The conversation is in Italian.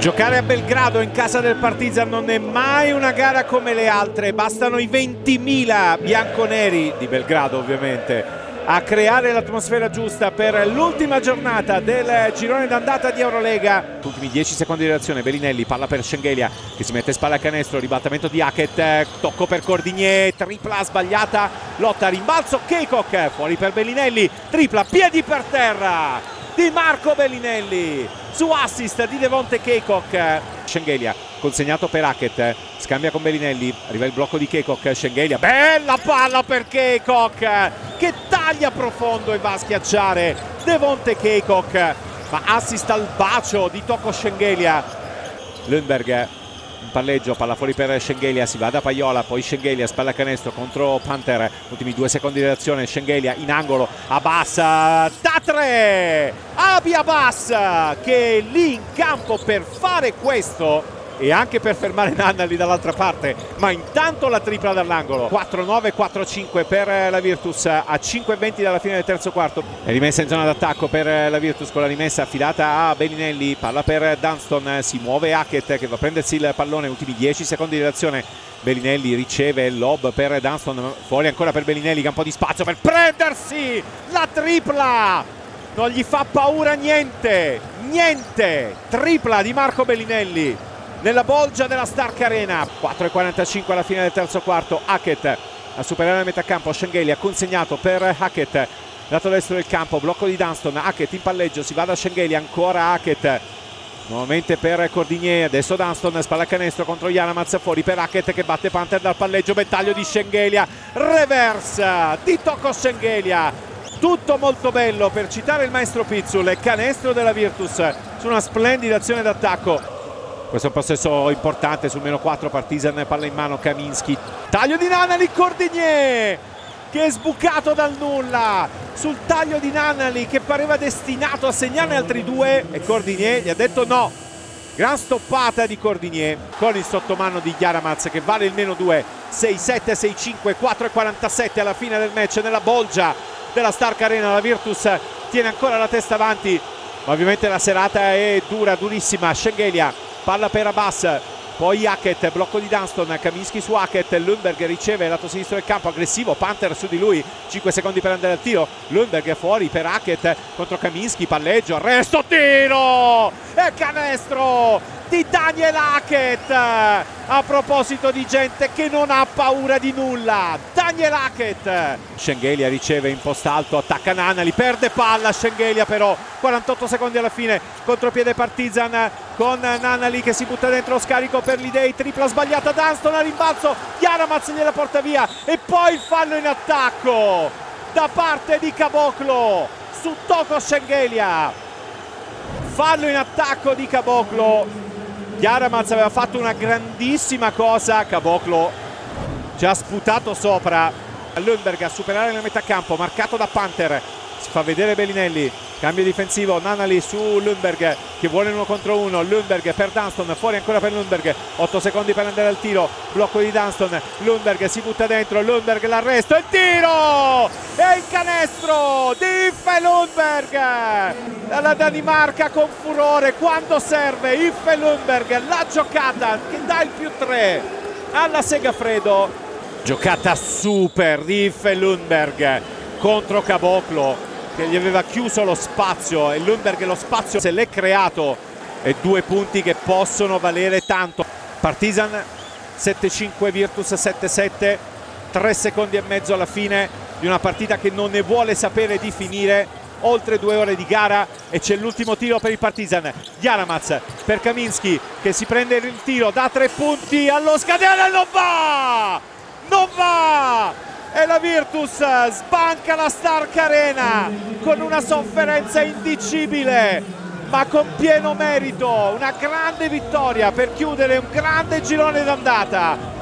Giocare a Belgrado in casa del Partizan non è mai una gara come le altre, bastano i 20.000 bianconeri di Belgrado ovviamente a creare l'atmosfera giusta per l'ultima giornata del girone d'andata di Eurolega. Ultimi 10 secondi di reazione, Bellinelli, palla per Schengelia che si mette spalla a canestro, ribattimento di Hackett, tocco per Cordigné, tripla sbagliata, lotta rimbalzo, Keikok fuori per Bellinelli, tripla, piedi per terra di Marco Bellinelli su assist di Devonte Keikok Schengelia consegnato per Hackett scambia con Bellinelli arriva il blocco di Keikok Schengelia bella palla per Keikok che taglia profondo e va a schiacciare Devonte Keikok ma assist al bacio di Tocco Schengelia. Lundberg palleggio, palla fuori per Schengelia, si va da Paiola, poi Schengelia, spalla canestro contro Panther, ultimi due secondi di reazione, Schengelia in angolo, Abbas da tre, Abi Abbas che è lì in campo per fare questo e anche per fermare Nannali dall'altra parte. Ma intanto la tripla dall'angolo. 4-9 4-5 per la Virtus. A 5-20 dalla fine del terzo quarto. È rimessa in zona d'attacco per la Virtus con la rimessa affidata a Bellinelli. Palla per Dunston. Si muove Hackett che va a prendersi il pallone. Ultimi 10 secondi di reazione. Bellinelli riceve lob per Dunston. Fuori ancora per Bellinelli. Po' di spazio per prendersi la tripla. Non gli fa paura niente. Niente. Tripla di Marco Bellinelli nella bolgia della Stark Arena 4.45 alla fine del terzo quarto Hackett a superare la metà campo Schengelia consegnato per Hackett lato destro del campo blocco di Dunston Hackett in palleggio si va da Schengelia ancora Hackett nuovamente per Cordigné adesso Dunston spalla canestro contro Janamaz fuori per Hackett che batte Panther dal palleggio Bettaglio di Schengelia reverse di Tocco Schengelia tutto molto bello per citare il maestro Pizzul canestro della Virtus su una splendida azione d'attacco questo possesso importante sul meno 4 Partizan palla in mano Kaminski. Taglio di Nanali Cordigné che è sbucato dal nulla. Sul taglio di Nanali che pareva destinato a segnare altri due e Cordigné gli ha detto no. Gran stoppata di Cordigné con il sottomano di Chiaramaz che vale il meno 2 6-7, 6-5, 4-47 alla fine del match nella bolgia della Stark Arena. La Virtus tiene ancora la testa avanti ma ovviamente la serata è dura, durissima. Schengelia palla per Abbas poi Hackett, blocco di Dunston, Kaminski su Hackett, Lundberg riceve lato sinistro del campo, aggressivo, Panther su di lui, 5 secondi per andare al tiro, Lundberg fuori per Hackett contro Kaminski, palleggio, arresto, tiro! E canestro di Daniel Hackett! A proposito di gente che non ha paura di nulla Daniel Hackett. Schengelia riceve in post alto attacca Nanali perde palla Schengelia però 48 secondi alla fine contropiede Partizan con Nanali che si butta dentro lo scarico per l'Idei tripla sbagliata Dunston a rimbalzo Jaramaz gliela porta via e poi il fallo in attacco da parte di Caboclo su Toko Schengelia. Fallo in attacco di Caboclo. Chiaramaz aveva fatto una grandissima cosa, Caboclo ha sputato sopra. Lundberg a superare la metà campo, marcato da Panther, si fa vedere Bellinelli, cambio difensivo, Nanali su Lundberg che vuole uno contro uno, Lundberg per Dunston, fuori ancora per Lundberg, 8 secondi per andare al tiro, blocco di Dunston, Lundberg si butta dentro, Lundberg l'arresto, il tiro! E il canestro di Iffe Lundberg! Dalla Danimarca con furore quando serve Iffe Lundberg la giocata che dà il più 3 alla Segafredo giocata super di Iffe Lundberg contro Caboclo che gli aveva chiuso lo spazio e Lundberg lo spazio se l'è creato e due punti che possono valere tanto. Partizan 7-5 Virtus 7-7 3 secondi e mezzo alla fine di una partita che non ne vuole sapere di finire. Oltre due ore di gara e c'è l'ultimo tiro per il Partizan. Jaramaz per Kaminski che si prende il tiro da tre punti allo scadere non va non va! E la Virtus sbanca la Stark Arena con una sofferenza indicibile ma con pieno merito. Una grande vittoria per chiudere un grande girone d'andata